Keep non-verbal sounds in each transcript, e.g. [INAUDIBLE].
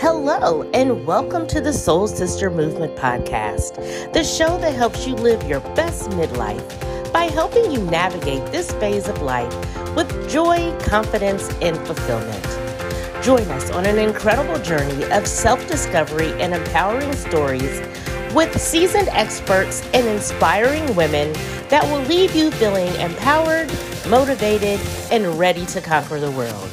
Hello, and welcome to the Soul Sister Movement Podcast, the show that helps you live your best midlife by helping you navigate this phase of life with joy, confidence, and fulfillment. Join us on an incredible journey of self discovery and empowering stories with seasoned experts and inspiring women that will leave you feeling empowered, motivated, and ready to conquer the world.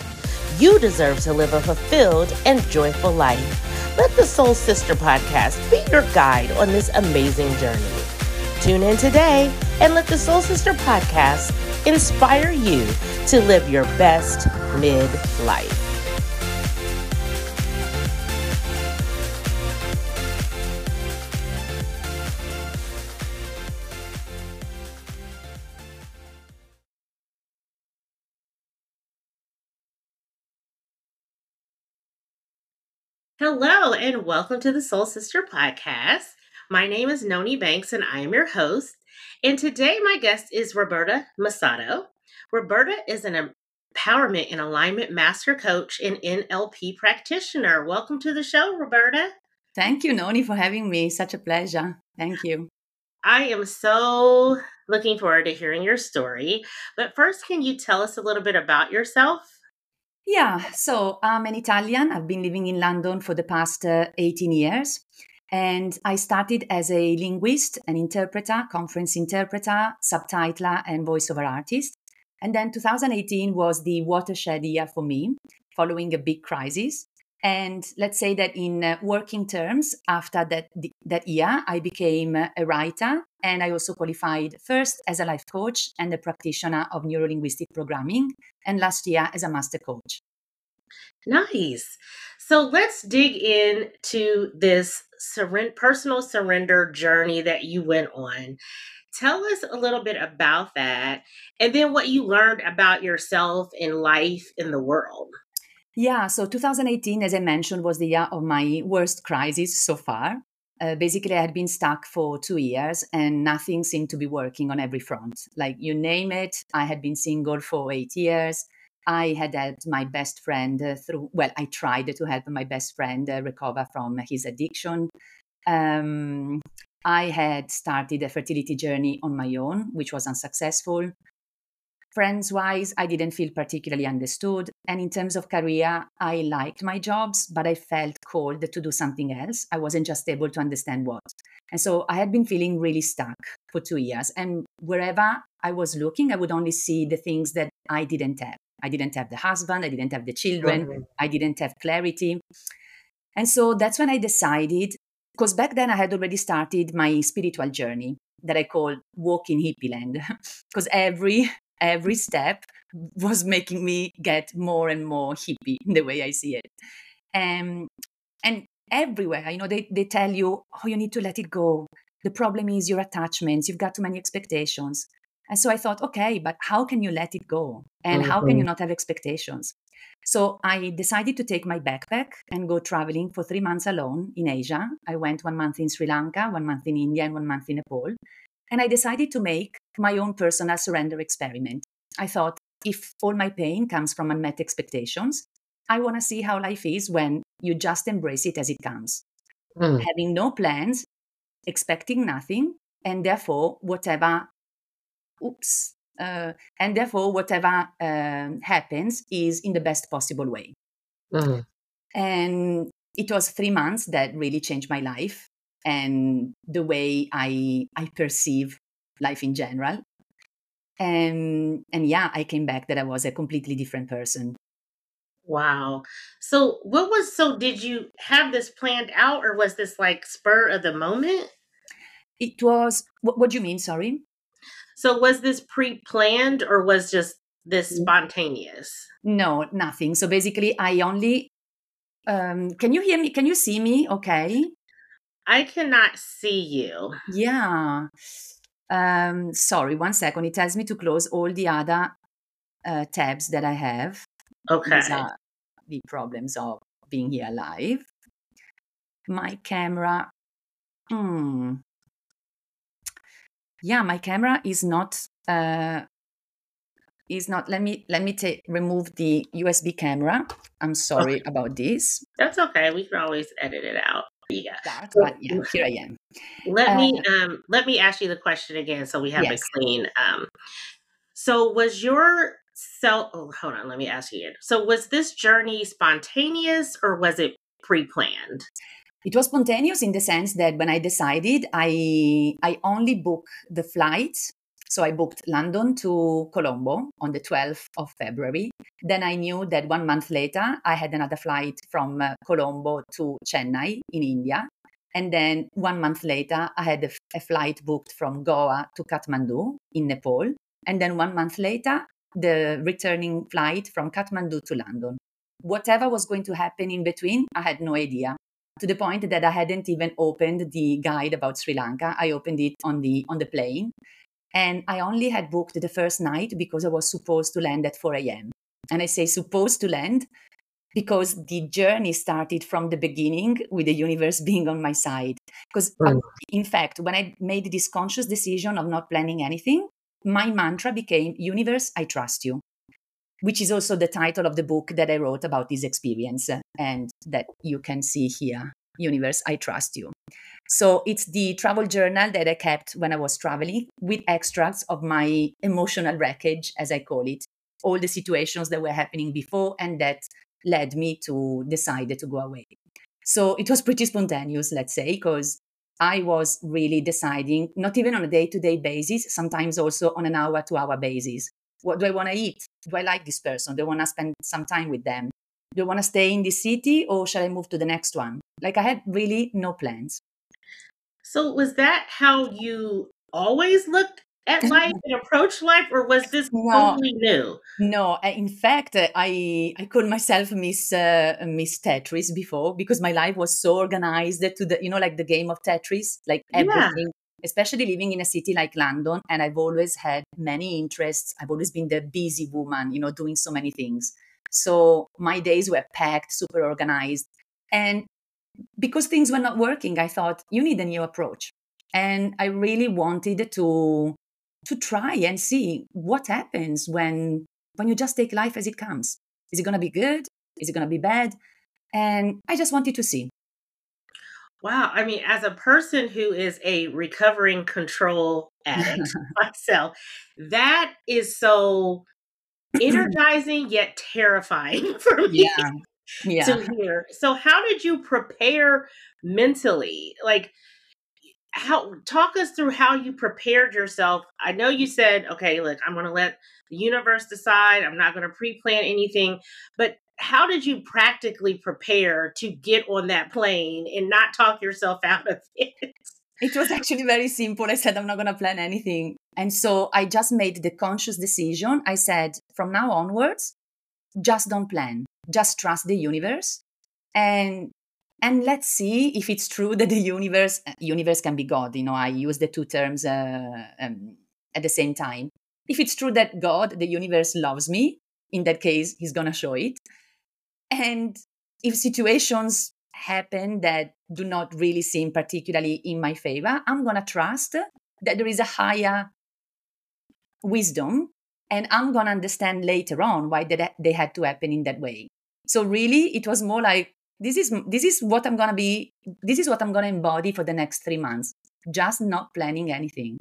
You deserve to live a fulfilled and joyful life. Let the Soul Sister podcast be your guide on this amazing journey. Tune in today and let the Soul Sister podcast inspire you to live your best mid life. Hello, and welcome to the Soul Sister podcast. My name is Noni Banks, and I am your host. And today, my guest is Roberta Mussato. Roberta is an empowerment and alignment master coach and NLP practitioner. Welcome to the show, Roberta. Thank you, Noni, for having me. Such a pleasure. Thank you. I am so looking forward to hearing your story. But first, can you tell us a little bit about yourself? Yeah, so I'm an Italian. I've been living in London for the past uh, 18 years. And I started as a linguist, an interpreter, conference interpreter, subtitler, and voiceover artist. And then 2018 was the watershed year for me, following a big crisis. And let's say that in uh, working terms, after that, that year, I became a writer and I also qualified first as a life coach and a practitioner of neurolinguistic programming, and last year as a master coach. Nice. So let's dig into this surrender, personal surrender journey that you went on. Tell us a little bit about that and then what you learned about yourself and life in the world. Yeah, so 2018, as I mentioned, was the year of my worst crisis so far. Uh, basically, I had been stuck for two years and nothing seemed to be working on every front. Like you name it, I had been single for eight years. I had helped my best friend uh, through, well, I tried to help my best friend uh, recover from his addiction. Um, I had started a fertility journey on my own, which was unsuccessful. Friends wise, I didn't feel particularly understood. And in terms of career, I liked my jobs, but I felt called to do something else. I wasn't just able to understand what. And so I had been feeling really stuck for two years. And wherever I was looking, I would only see the things that I didn't have. I didn't have the husband, I didn't have the children, mm-hmm. I didn't have clarity. And so that's when I decided, because back then I had already started my spiritual journey that I call walking hippie land, [LAUGHS] because every every step was making me get more and more hippie in the way I see it. Um, and everywhere, you know, they, they tell you, oh, you need to let it go. The problem is your attachments. You've got too many expectations. And so I thought, okay, but how can you let it go? And mm-hmm. how can you mm-hmm. not have expectations? So I decided to take my backpack and go traveling for three months alone in Asia. I went one month in Sri Lanka, one month in India, and one month in Nepal. And I decided to make my own personal surrender experiment. I thought, if all my pain comes from unmet expectations, I want to see how life is when you just embrace it as it comes. Mm. Having no plans, expecting nothing, and therefore, whatever oops. Uh, and therefore, whatever uh, happens is in the best possible way. Mm-hmm. And it was three months that really changed my life and the way I I perceive life in general. And and yeah, I came back that I was a completely different person. Wow. So what was so did you have this planned out or was this like spur of the moment? It was what, what do you mean, sorry? So was this pre-planned or was just this mm. spontaneous? No, nothing. So basically I only um can you hear me? Can you see me okay? I cannot see you. Yeah. Um sorry, one second. It tells me to close all the other uh, tabs that I have. Okay. These are the problems of being here live. My camera. Hmm yeah, my camera is not uh, is not. Let me let me take remove the USB camera I'm sorry okay. about this. That's okay. We can always edit it out. Yeah. Start, but yeah, here I am. Let uh, me um let me ask you the question again so we have yes. it clean. Um so was your self oh hold on, let me ask you again. So was this journey spontaneous or was it pre-planned? It was spontaneous in the sense that when I decided I I only book the flights so I booked London to Colombo on the 12th of February. Then I knew that one month later, I had another flight from uh, Colombo to Chennai in India. And then one month later, I had a, flight booked from Goa to Kathmandu in Nepal. And then one month later, the returning flight from Kathmandu to London. Whatever was going to happen in between, I had no idea. To the point that I hadn't even opened the guide about Sri Lanka. I opened it on the on the plane and I only had booked the first night because I was supposed to land at 4 a.m. And I say supposed to land because the journey started from the beginning with the universe [LAUGHS] being on my side. Because, mm. in fact, when I made this conscious decision of not planning anything, my mantra became Universe, I trust you, which is also the title of the book that I wrote about this experience and that you can see here. Universe, I trust you. So it's the travel journal that I kept when I was traveling with extracts of my emotional wreckage, as I call it, all the situations that were happening before and that led me to decide to go away. So it was pretty spontaneous, let's say, because I was really deciding, not even on a day to day basis, sometimes also on an hour to hour basis. What do I want to eat? Do I like this person? Do I want to spend some time with them? Do I want to stay in this city or shall I move to the next one? Like I had really no plans. So was that how you always looked at life and approach life, or was this no, totally new? No, in fact, I I called myself Miss uh, Miss Tetris before because my life was so organized to the you know like the game of Tetris, like everything. Yeah. Especially living in a city like London, and I've always had many interests. I've always been the busy woman, you know, doing so many things. So my days were packed, super organized. And because things were not working, I thought you need a new approach. And I really wanted to to try and see what happens when when you just take life as it comes. Is it going to be good? Is it going to be bad? And I just wanted to see. Wow. I mean, as a person who is a recovering control [LAUGHS] addict myself, that is so [CLEARS THROAT] energizing yet terrifying [LAUGHS] for me. Yeah yeah. to. So how did you prepare mentally? Like how talk us through how you prepared yourself. I know you said, okay, look, I'm going to let the universe decide. I'm not going to pre-plan anything, but how did you practically prepare to get on that plane and not talk yourself out of [LAUGHS] it? It was actually very simple. I said, I'm not going to plan anything. And so I just made the conscious decision. I said, from now onwards, just don't plan just trust the universe. And and let's see if it's true that the universe uh, universe can be god. You know i use the two terms uh, um, at the same time. If it's true that god the universe loves me in that case he's gonna show it. And if situations happen that do not really seem particularly in my favor i'm gonna trust that there is a higher wisdom and i'm gonna understand later on why they, they had to happen in that way so really, it was more like this is this is what I'm gonna be. This is what I'm gonna embody for the next three months. Just not planning anything.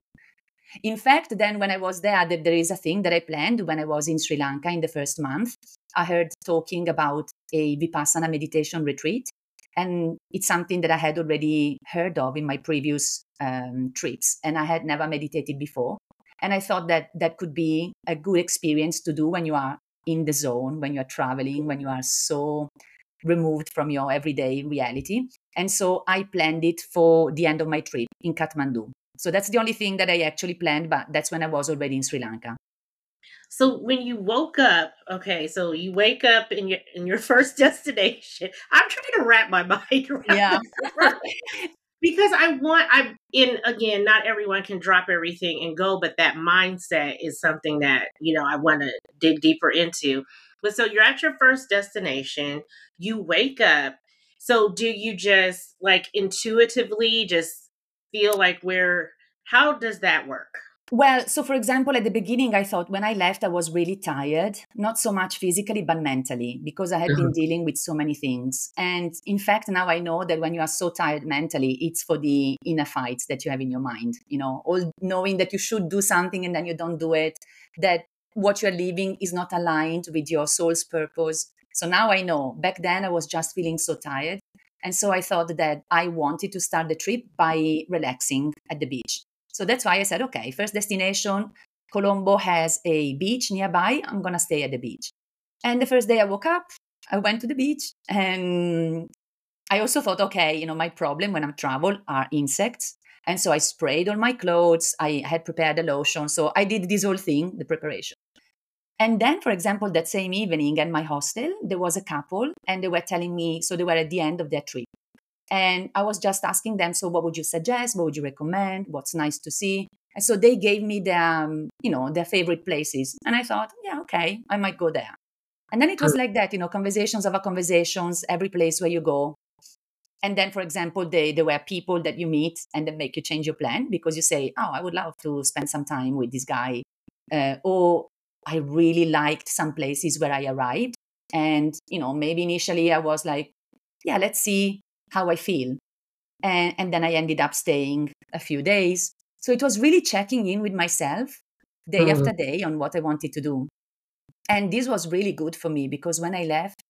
In fact, then when I was there, there is a thing that I planned when I was in Sri Lanka in the first month. I heard talking about a vipassana meditation retreat, and it's something that I had already heard of in my previous um, trips, and I had never meditated before. And I thought that that could be a good experience to do when you are in the zone when you're traveling, when you are so removed from your everyday reality. And so I planned it for the end of my trip in Kathmandu. So that's the only thing that I actually planned, but that's when I was already in Sri Lanka. So when you woke up, okay, so you wake up in your in your [LAUGHS] first destination. I'm trying to wrap my [LAUGHS] mind around. Yeah. Because I want I in again, not everyone can drop everything and go, but that mindset is something that, you know, I want to dig deeper into. But so you're at your first destination, you wake up. So do you just like intuitively just feel like where how does that work? Well, so for example, at the beginning, I thought when I left, I was really tired, not so much physically, but mentally, because I had mm-hmm. been dealing with so many things. And in fact, now I know that when you are so tired mentally, it's for the inner fights that you have in your mind, you know, all knowing that you should do something and then you don't do it, that what you're living is not aligned with your soul's purpose. So now I know. Back then, I was just feeling so tired. And so I thought that I wanted to start the trip by relaxing at the beach. So that's why I said, okay, first destination, Colombo has a beach nearby. I'm going to stay at the beach. And the first day I woke up, I went to the beach and I also thought, okay, you know, my problem when I travel are insects. And so I sprayed on my clothes. I had prepared a lotion. So I did this whole thing, the preparation. And then, for example, that same evening at my hostel, there was a couple and they were telling me, so they were at the end of their trip. And I was just asking them, so what would you suggest? What would you recommend? What's nice to see? And so they gave me the, um, you know, their favorite places. And I thought, yeah, okay, I might go there. And then it was like that, you know, conversations over conversations, every place where you go. And then, for example, they, there were people that you meet and they make you change your plan because you say, oh, I would love to spend some time with this guy. Uh, or I really liked some places where I arrived. And, you know, maybe initially I was like, yeah, let's see how I feel. And, and then I ended up staying a few days. So it was really checking in with myself day mm. after day on what I wanted to do. And this was really good for me because when I left,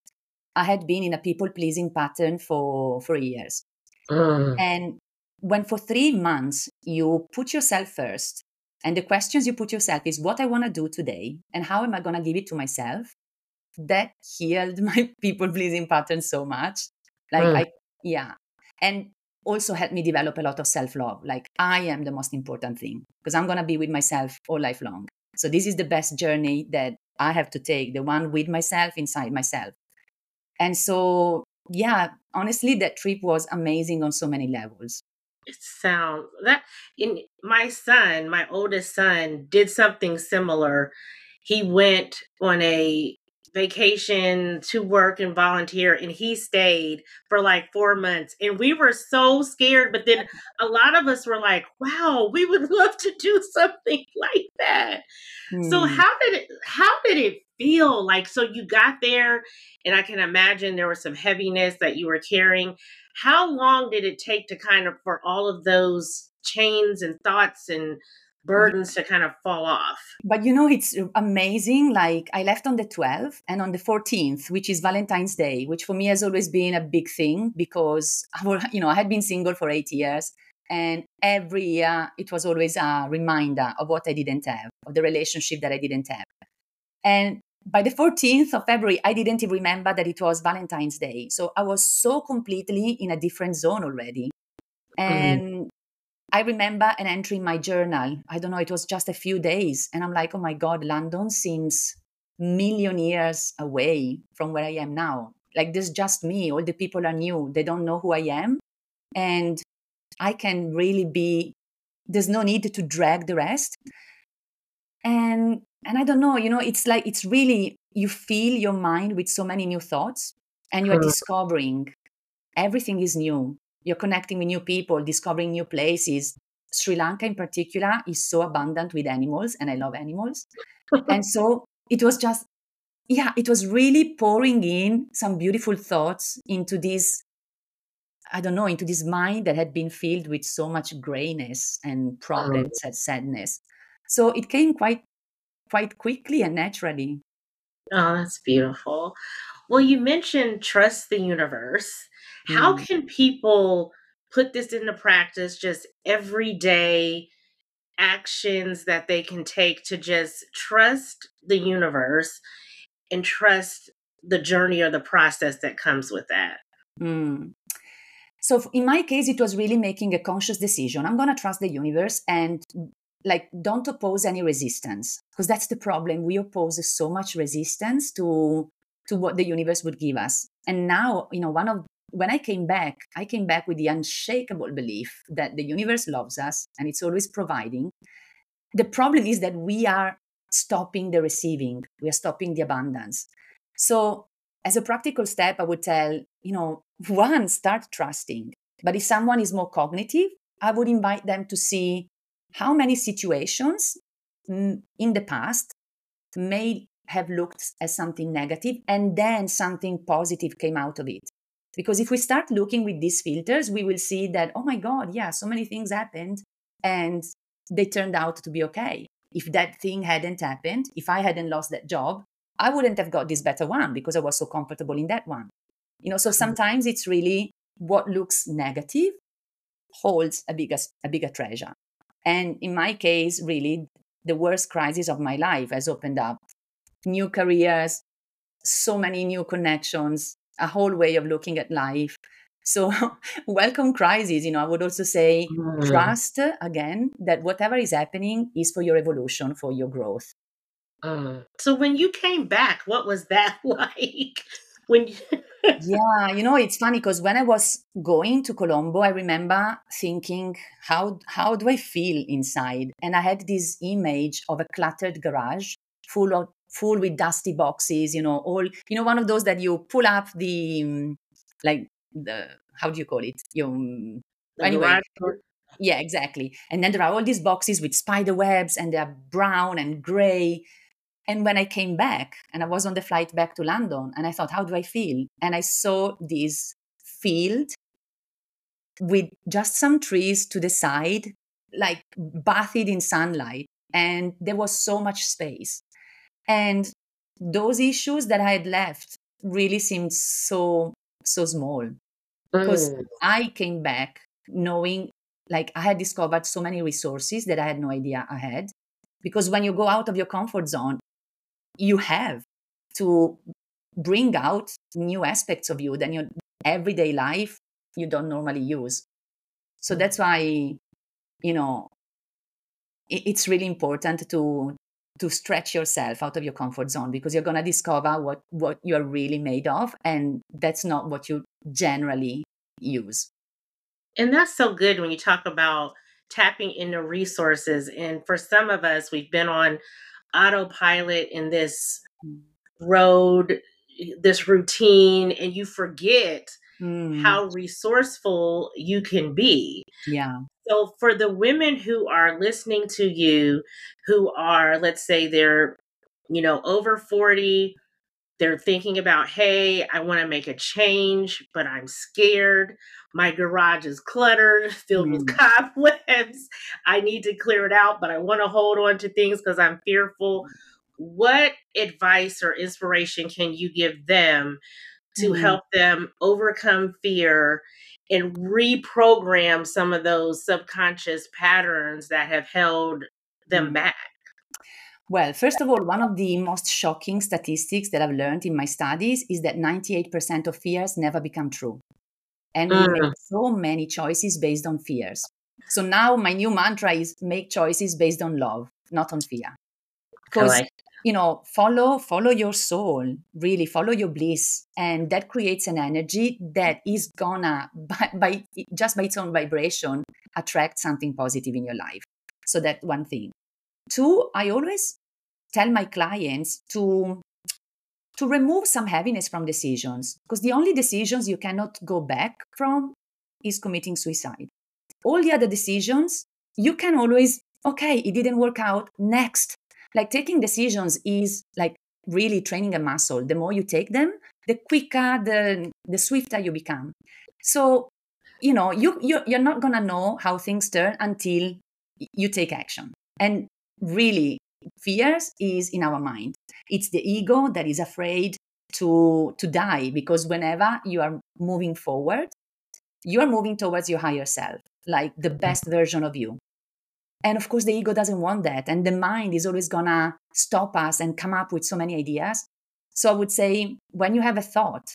I had been in a people pleasing pattern for, for years. Mm. And when for three months you put yourself first, and the questions you put yourself is what I want to do today and how am I going to give it to myself, that healed [LAUGHS] my people pleasing pattern so much. Like, mm. I yeah. And also helped me develop a lot of self love. Like, I am the most important thing because I'm going to be with myself all life long. So, this is the best journey that I have to take, the one with myself inside myself. And so, yeah, honestly, that trip was amazing on so many levels. It sounds that in my son, my oldest son, did something similar. He went on a vacation to work and volunteer and he stayed for like four months and we were so scared but then [LAUGHS] a lot of us were like wow we would [LAUGHS] love to do something [LAUGHS] like that. Hmm. so how did it how did it feel? Like so you got there and i can imagine there was some heaviness that you were carrying. How long did it take to kind of for all of those chains and thoughts and burdens to kind of fall off. But you know, it's amazing. Like I left on the 12th and on the 14th, which is Valentine's Day, which for me has always been a big thing because [LAUGHS] I you know, I had been single for eight years. And every year it was always a reminder of what I didn't have, of the relationship that I didn't have. And by the 14th of February, I didn't even remember that it was Valentine's Day. So I was so completely in a different zone already. Mm-hmm. And mm. I remember an entry in my journal. I don't know, it was just a few days. And I'm like, oh my God, London seems million years away from where I am now. Like there's just me. All the people are new. They don't know who I am. And I can really be, there's no need to drag the rest. And and I don't know, you know, it's like it's really you fill your mind with so many new thoughts and you're hmm. discovering everything is new you're connecting with new people, discovering new places. Sri Lanka, in particular, is so abundant with animals, and I love animals. [LAUGHS] and so it was just, yeah, it was really pouring in some beautiful thoughts into this, I don't know, into this mind that had been filled with so much grayness and problems and sadness. So it came quite, quite quickly and naturally. Oh, that's beautiful. Well, you mentioned trust the universe. How mm. can people put this into practice just everyday actions that they can take to just trust the universe and trust the journey or the process that comes with that? Mm. So in my case, it was really making a conscious decision. I'm going to trust the universe and like don't oppose any resistance because that's the problem. We oppose so much resistance to to what the universe would give us. And now, you know, one of when I came back, I came back with the unshakable belief that the universe loves us and it's always providing. The problem is that we are stopping the receiving, we are stopping the abundance. So, as a practical step, I would tell, you know, [LAUGHS] one, start trusting. But if someone is more cognitive, I would invite them to see how many situations in the past may have looked as something negative and then something positive came out of it. Because if we start looking with these filters, we will see that, oh my God, yeah, so many things happened and they turned out to be okay. If that thing hadn't happened, if I hadn't lost that job, I wouldn't have got this better one because I was so comfortable in that one. You know, so mm-hmm. sometimes it's really what looks negative holds a bigger, a bigger treasure. And in my case, really, the worst crisis of my life has opened up new careers, so many new connections, a whole way of looking at life. So, [LAUGHS] welcome crisis. You know, I would also say mm. trust again that whatever is happening is for your evolution, for your growth. Mm. So, when you came back, what was that [LAUGHS] like? When you... yeah, you know, it's funny because when I was going to Colombo, I remember thinking, how how do I feel inside? And I had this image of a cluttered garage full of full with dusty boxes, you know, all, you know, one of those that you pull up the, like, the, how do you call it? You, um, anyway. Yeah, exactly. And then there are all these boxes with spider webs and they're brown and gray. And when I came back and I was on the flight back to London and I thought, how do I feel? And I saw this field with just some trees to the side, like bathed in sunlight. And there was so much space. And those issues that I had left really seemed so, so small because mm. I came back knowing like I had discovered so many resources that I had no idea I had. Because when you go out of your comfort zone, you have to bring out new aspects of you that your everyday life you don't normally use. So mm. that's why, you know, it's really important to to stretch yourself out of your comfort zone because you're going to discover what what you're really made of and that's not what you generally use and that's so good when you talk about tapping into resources and for some of us we've been on autopilot in this road this routine and you forget mm. how resourceful you can be yeah so, for the women who are listening to you, who are, let's say, they're, you know, over 40, they're thinking about, hey, I want to make a change, but I'm scared. My garage is cluttered, [LAUGHS] filled mm. with cobwebs. I need to clear it out, but I want to hold on to things because I'm fearful. What advice or inspiration can you give them to mm. help them overcome fear and reprogram some of those subconscious patterns that have held them mm. back? Well, first of all, one of the most shocking statistics that I've learned in my studies is that 98% of fears never become true. And we make mm. so many choices based on fears. So now my new mantra is make choices based on love, not on fear. Because like you know follow follow your soul really follow your bliss and that creates an energy that is gonna [LAUGHS] by, by just by its own vibration attract something positive in your life so that one thing two i always tell my clients to to remove some heaviness from decisions because the only decisions you cannot go back from is committing suicide. All the other decisions you can always okay it didn't work out next. Like taking decisions is like really training a muscle. The more you take them the quicker the the swifter you become. So you know you you're, you're not gonna know how things turn until you take action. And really fears is in our mind it's the ego that is afraid to to die because whenever you are moving forward you are moving towards your higher self like the best version of you and of course, the ego doesn't want that. And the mind is always going to stop us and come up with so many ideas. So I would say when you have a thought,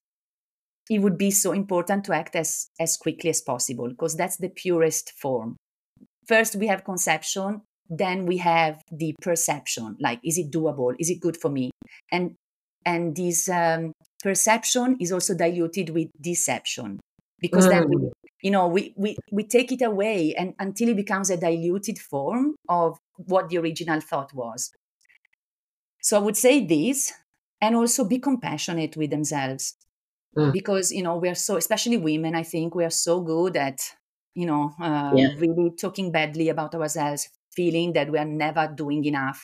it would be so important to act as, as quickly as possible because that's the purest form. First, we have conception, then we have the perception like, is it doable? Is it good for me? And and this um, perception is also diluted with deception because mm. then we mm you know we, we we take it away and until it becomes a diluted form of what the original thought was so i would say this and also be compassionate with themselves mm. because you know we are so especially women i think we are so good at you know uh, yeah. really talking badly about ourselves feeling that we are never doing enough.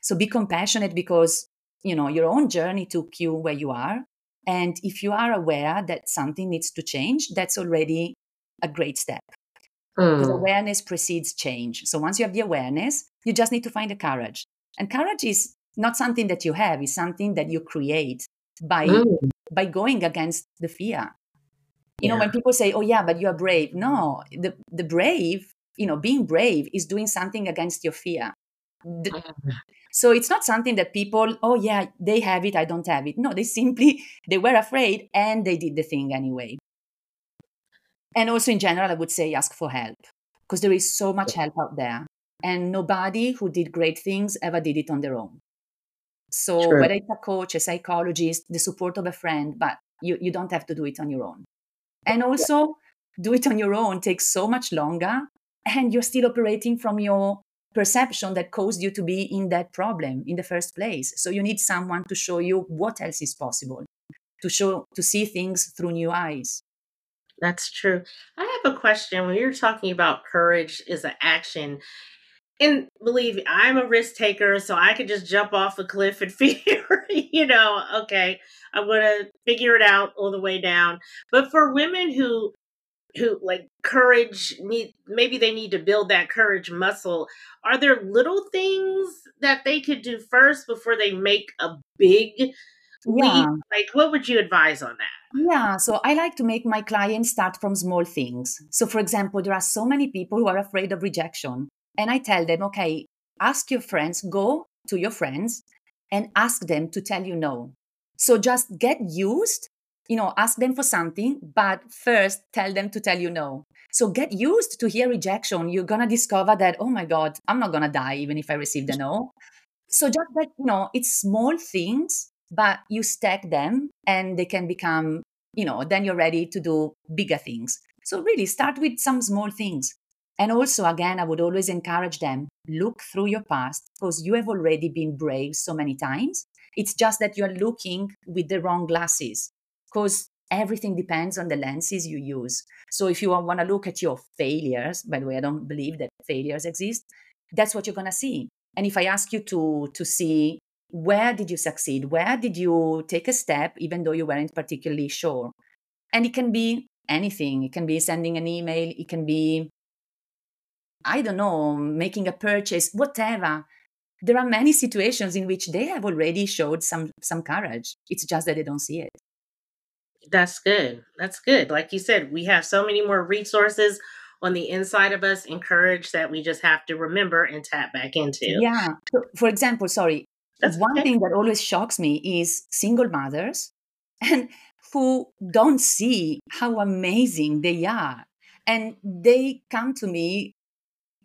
So be compassionate because, you know, your own journey took you where you are. And if you are aware that something needs to change, that's already a great step. Because Mm, awareness precedes change. So once you have the awareness, you just need to find the courage. And courage is not something that you have, it's something that you create by mm, by going against the fear. You know, when people say, "Oh yeah, but you are brave." No, the the brave, you know, being brave is doing something against your fear. The- Mm, so it's not something that people, "Oh yeah, they have it, I don't have it." No, they simply [LAUGHS] they were afraid and they did the thing anyway. And also in general, I would say ask for help because there is so much help out there. And nobody who did great things ever did it on their own. So True. whether it's a coach, a psychologist, the support of a friend, but you, you don't have to do it on your own. And also do it on your own takes so much longer and you're still operating from your perception that caused you to be in that problem in the first place. So you need someone to show you what else is possible, to show to see things through new eyes. That's true. I have a question. When you're talking about courage is an action, and believe me, I'm a risk taker, so I could just jump off a cliff and [LAUGHS] figure, you know, okay, I'm gonna figure it out all the way down. But for women who who like courage need maybe they need to build that courage muscle are there little things that they could do first before they make a big leap Yeah. like what would you advise on that Yeah, so I like to make my clients start from small things. So, for example, there are so many people who are afraid of rejection. And I tell them, okay, ask your friends, go to your friends and ask them to tell you no. So just get used, you know, ask them for something, but first tell them to tell you no. So get used to hear rejection. You're going to discover that, oh my God, I'm not going to die even if I receive the no. So just that, you know, it's small things, but you stack them and they can become, you know, then you're ready to do bigger things. So really start with some small things. And also, again, I would always encourage them look through your past because you have already been brave so many times. It's just that you're looking with the wrong glasses because everything depends on the lenses you use. So if you want to look at your failures, by the way, I don't believe that failures exist, that's what you're going to see. And if I ask you to to see where did you succeed, where did you take a step, even though you weren't particularly sure, and it can be anything. It can be sending an email. It can be I don't know, making a purchase, whatever. There are many situations in which they have already showed some some courage. It's just that they don't see it. That's good that's good like you said we have so many more resources on the inside of us and courage that we just have to remember and tap back into Yeah. For example, sorry, that's one okay thing that always shocks me is single mothers [LAUGHS] and who don't see how amazing they are. And they come to me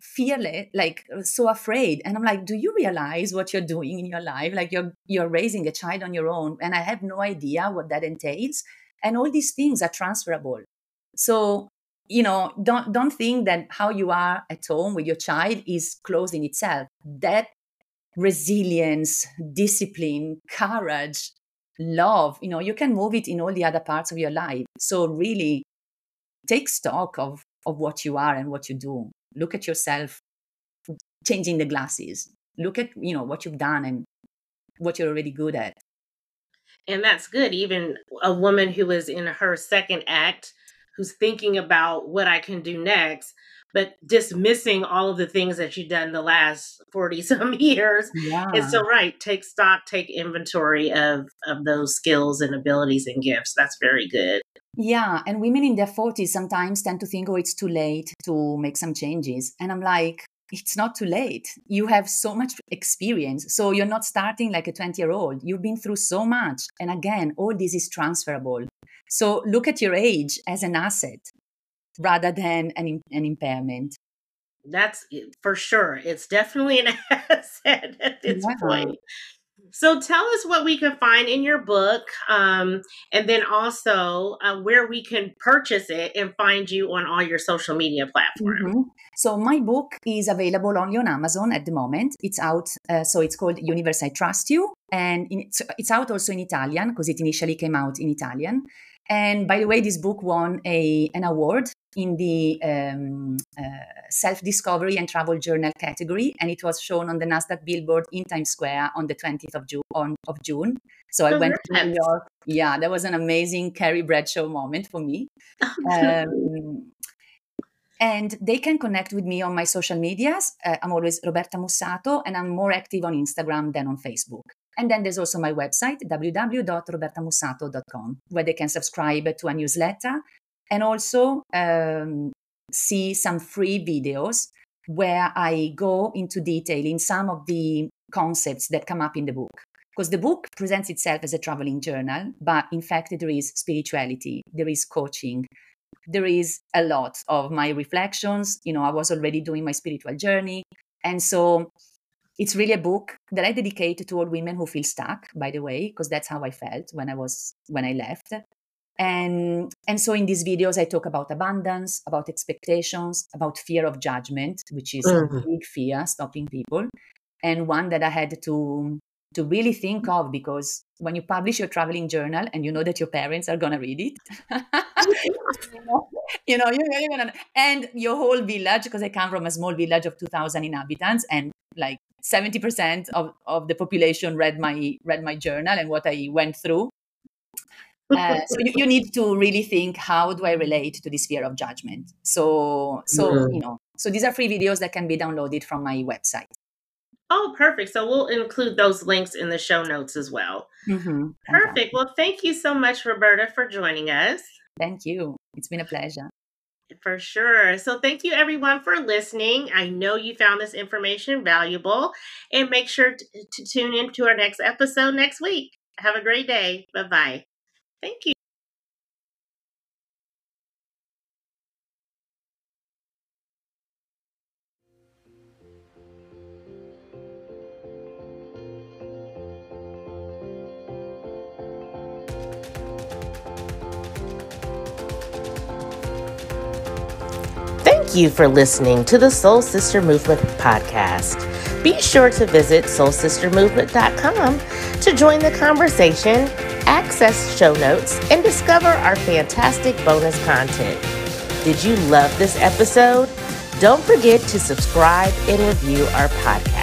fearless, like uh, so afraid. And I'm like, do you realize what you're doing in your life? Like you're you're raising a child on your own. And I have no idea what that entails. And all these things are transferable. So you know don't don't think that how you are at home with your child is closed in itself. That resilience discipline courage love you know you can move it in all the other parts of your life. So really take stock of of what you are and what you do. Look at yourself changing the glasses. Look at you know what you've done and what you're already good at And that's good. Even a woman who is in her second act, who's thinking about what I can do next, but dismissing all of the things that you've done the last 40 [LAUGHS] some years. It's yeah so right. Take stock, take inventory of, of those skills and abilities and gifts. That's very good. Yeah, and women in their 40s sometimes tend to think, oh, it's too late to make some changes. And I'm like, it's not too late. You have so much experience. So you're not starting like a 20 year old. You've been through so much. And again, all this is transferable. So look at your age as an asset rather than an, an impairment. That's for sure. It's definitely an [LAUGHS] asset at this point. So tell us what we can find in your book, um, and then also uh, where we can purchase it and find you on all your social media platforms. Mhm. So my book is available only on Amazon at the moment. It's out, uh, so it's called Universe I Trust You, and in, it's, it's out also in Italian because it initially came out in Italian. And by the way, this book won a, an award in the um, uh, self discovery and travel journal category, and it was shown on the Nasdaq billboard in Times Square on the 20th of June. On, of June. So I went to New York. Yeah, that was an amazing Carrie Bradshaw moment for me. Um, and they can connect with me on my social medias. Uh, I'm always Roberta Mussato, and I'm more active on Instagram than on Facebook. And then there's also my website, www.robertamussato.com, where they can subscribe to a newsletter and also um, see some free videos where I go into detail in some of the concepts that come up in the book. Because the book presents itself as a traveling journal, but in fact, there is spirituality, there is coaching, there is a lot of my reflections. You know, I was already doing my spiritual journey. And so it's really a book that I dedicate to all women who feel stuck, by the way, because that's how I felt when I was when I left. And and so in these videos I talk about abundance, about expectations, about fear of judgment, which is mm-hmm. a big fear stopping people, and one that I had to to really think of because when you publish your traveling journal and you know that your parents are gonna read it, [LAUGHS] you know, you're, you're gonna and your whole village because I come from a small village of two thousand inhabitants and like 70% of, of the population read my read my journal and what I went through uh, [LAUGHS] so you, you, need to really think how do i relate to this fear of judgment so so mm-hmm. you know so these are free videos that can be downloaded from my website oh perfect so we'll include those links in the show notes as well mm-hmm. perfect well thank you so much roberta for joining us thank you it's been a pleasure for sure. So, thank you everyone for listening. I know you found this information valuable, and make sure to, to tune in to our next episode next week. Have a great day. Bye bye. Thank you. Thank you for listening to the Soul Sister Movement podcast. Be sure to visit soulsistermovement.com to join the conversation access show notes, and discover our fantastic bonus content. Did you love this episode? Don't forget to subscribe and review our podcast.